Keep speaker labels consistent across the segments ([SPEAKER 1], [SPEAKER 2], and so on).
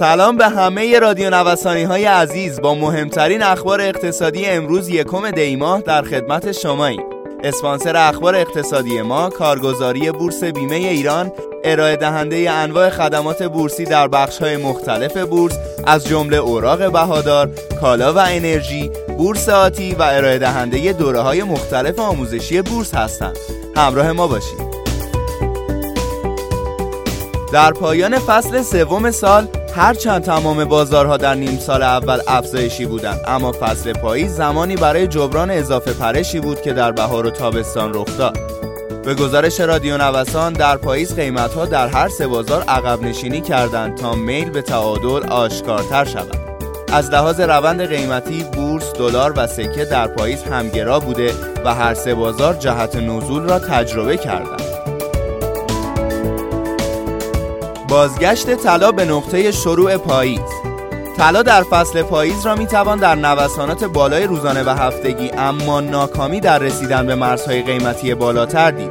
[SPEAKER 1] سلام به همه رادیو نوسانی های عزیز با مهمترین اخبار اقتصادی امروز یکم دیماه در خدمت شماییم اسپانسر اخبار اقتصادی ما کارگزاری بورس بیمه ایران ارائه دهنده انواع خدمات بورسی در بخش های مختلف بورس از جمله اوراق بهادار، کالا و انرژی، بورس آتی و ارائه دهنده دوره های مختلف آموزشی بورس هستند. همراه ما باشید. در پایان فصل سوم سال هرچند تمام بازارها در نیم سال اول افزایشی بودند اما فصل پاییز زمانی برای جبران اضافه پرشی بود که در بهار و تابستان رخ داد. به گزارش رادیو نوسان در پاییز قیمتها در هر سه بازار عقب نشینی کردند تا میل به تعادل آشکارتر شود. از لحاظ روند قیمتی بورس دلار و سکه در پاییز همگرا بوده و هر سه بازار جهت نزول را تجربه کردند. بازگشت طلا به نقطه شروع پاییز طلا در فصل پاییز را می‌توان در نوسانات بالای روزانه و هفتگی اما ناکامی در رسیدن به مرزهای قیمتی بالاتر دید.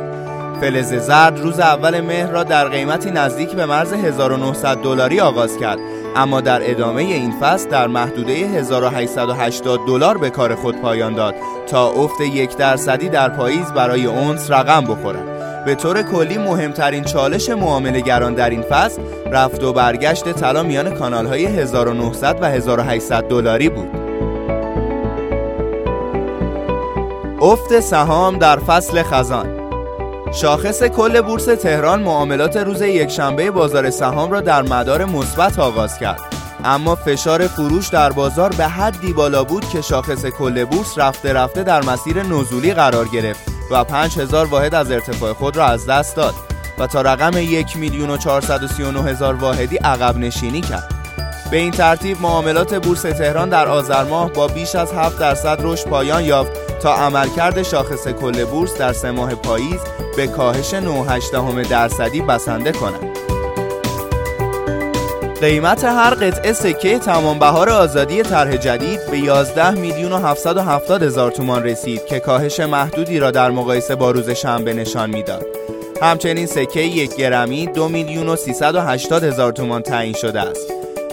[SPEAKER 1] فلز زرد روز اول مهر را در قیمتی نزدیک به مرز 1900 دلاری آغاز کرد اما در ادامه این فصل در محدوده 1880 دلار به کار خود پایان داد تا افت یک درصدی در پاییز برای اونس رقم بخورد. به طور کلی مهمترین چالش معامله گران در این فصل رفت و برگشت طلا میان کانال های 1900 و 1800 دلاری بود. افت سهام در فصل خزان. شاخص کل بورس تهران معاملات روز یکشنبه بازار سهام را در مدار مثبت آغاز کرد. اما فشار فروش در بازار به حدی بالا بود که شاخص کل بورس رفته رفته در مسیر نزولی قرار گرفت. و 5000 واحد از ارتفاع خود را از دست داد و تا رقم 1 میلیون و 439 هزار واحدی عقب نشینی کرد. به این ترتیب معاملات بورس تهران در آذر ماه با بیش از 7 درصد رشد پایان یافت تا عملکرد شاخص کل بورس در سه ماه پاییز به کاهش 9.8 درصدی بسنده کند. قیمت هر قطعه سکه تمام بهار آزادی طرح جدید به 11 میلیون و 770 هزار تومان رسید که کاهش محدودی را در مقایسه با روز شنبه نشان می‌داد. همچنین سکه یک گرمی دو میلیون و 380 هزار تومان تعیین شده است.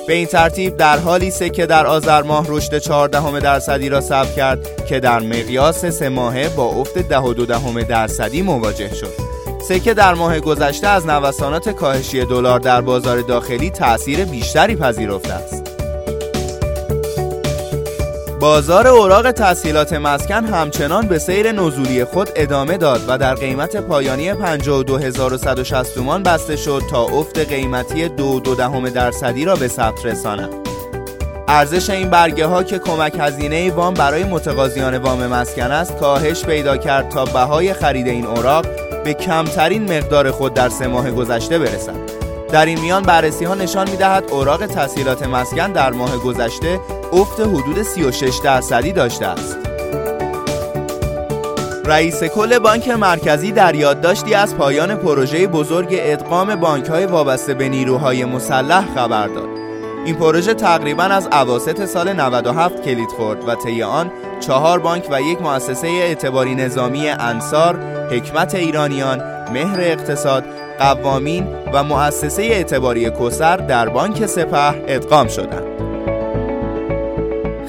[SPEAKER 1] به این ترتیب در حالی سکه در آذر ماه رشد 14 درصدی را ثبت کرد که در مقیاس سه ماهه با افت 10 درصدی مواجه شد. سکه در ماه گذشته از نوسانات کاهشی دلار در بازار داخلی تأثیر بیشتری پذیرفته است. بازار اوراق تسهیلات مسکن همچنان به سیر نزولی خود ادامه داد و در قیمت پایانی 52160 تومان بسته شد تا افت قیمتی 2.2 درصدی را به ثبت رساند. ارزش این برگه ها که کمک هزینه وام برای متقاضیان وام مسکن است کاهش پیدا کرد تا بهای خرید این اوراق به کمترین مقدار خود در سه ماه گذشته برسد. در این میان بررسی ها نشان می دهد اوراق تسهیلات مسکن در ماه گذشته افت حدود 36 درصدی داشته است. رئیس کل بانک مرکزی در یادداشتی از پایان پروژه بزرگ ادغام بانک های وابسته به نیروهای مسلح خبر داد. این پروژه تقریبا از اواسط سال 97 کلید خورد و طی آن چهار بانک و یک مؤسسه اعتباری نظامی انصار، حکمت ایرانیان، مهر اقتصاد، قوامین و مؤسسه اعتباری کسر در بانک سپه ادغام شدند.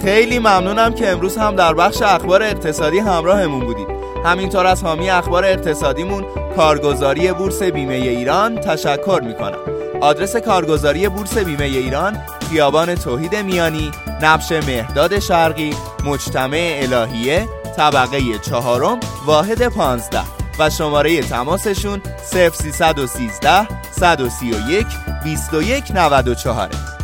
[SPEAKER 1] خیلی ممنونم که امروز هم در بخش اخبار اقتصادی همراهمون بودید. همینطور از حامی اخبار اقتصادیمون کارگزاری بورس بیمه ایران تشکر می‌کنم. آدرس کارگزاری بورس بیمه ایران خیابان توحید میانی نبش مهداد شرقی مجتمع الهیه طبقه چهارم واحد پانزده و شماره تماسشون 0313 131 21 94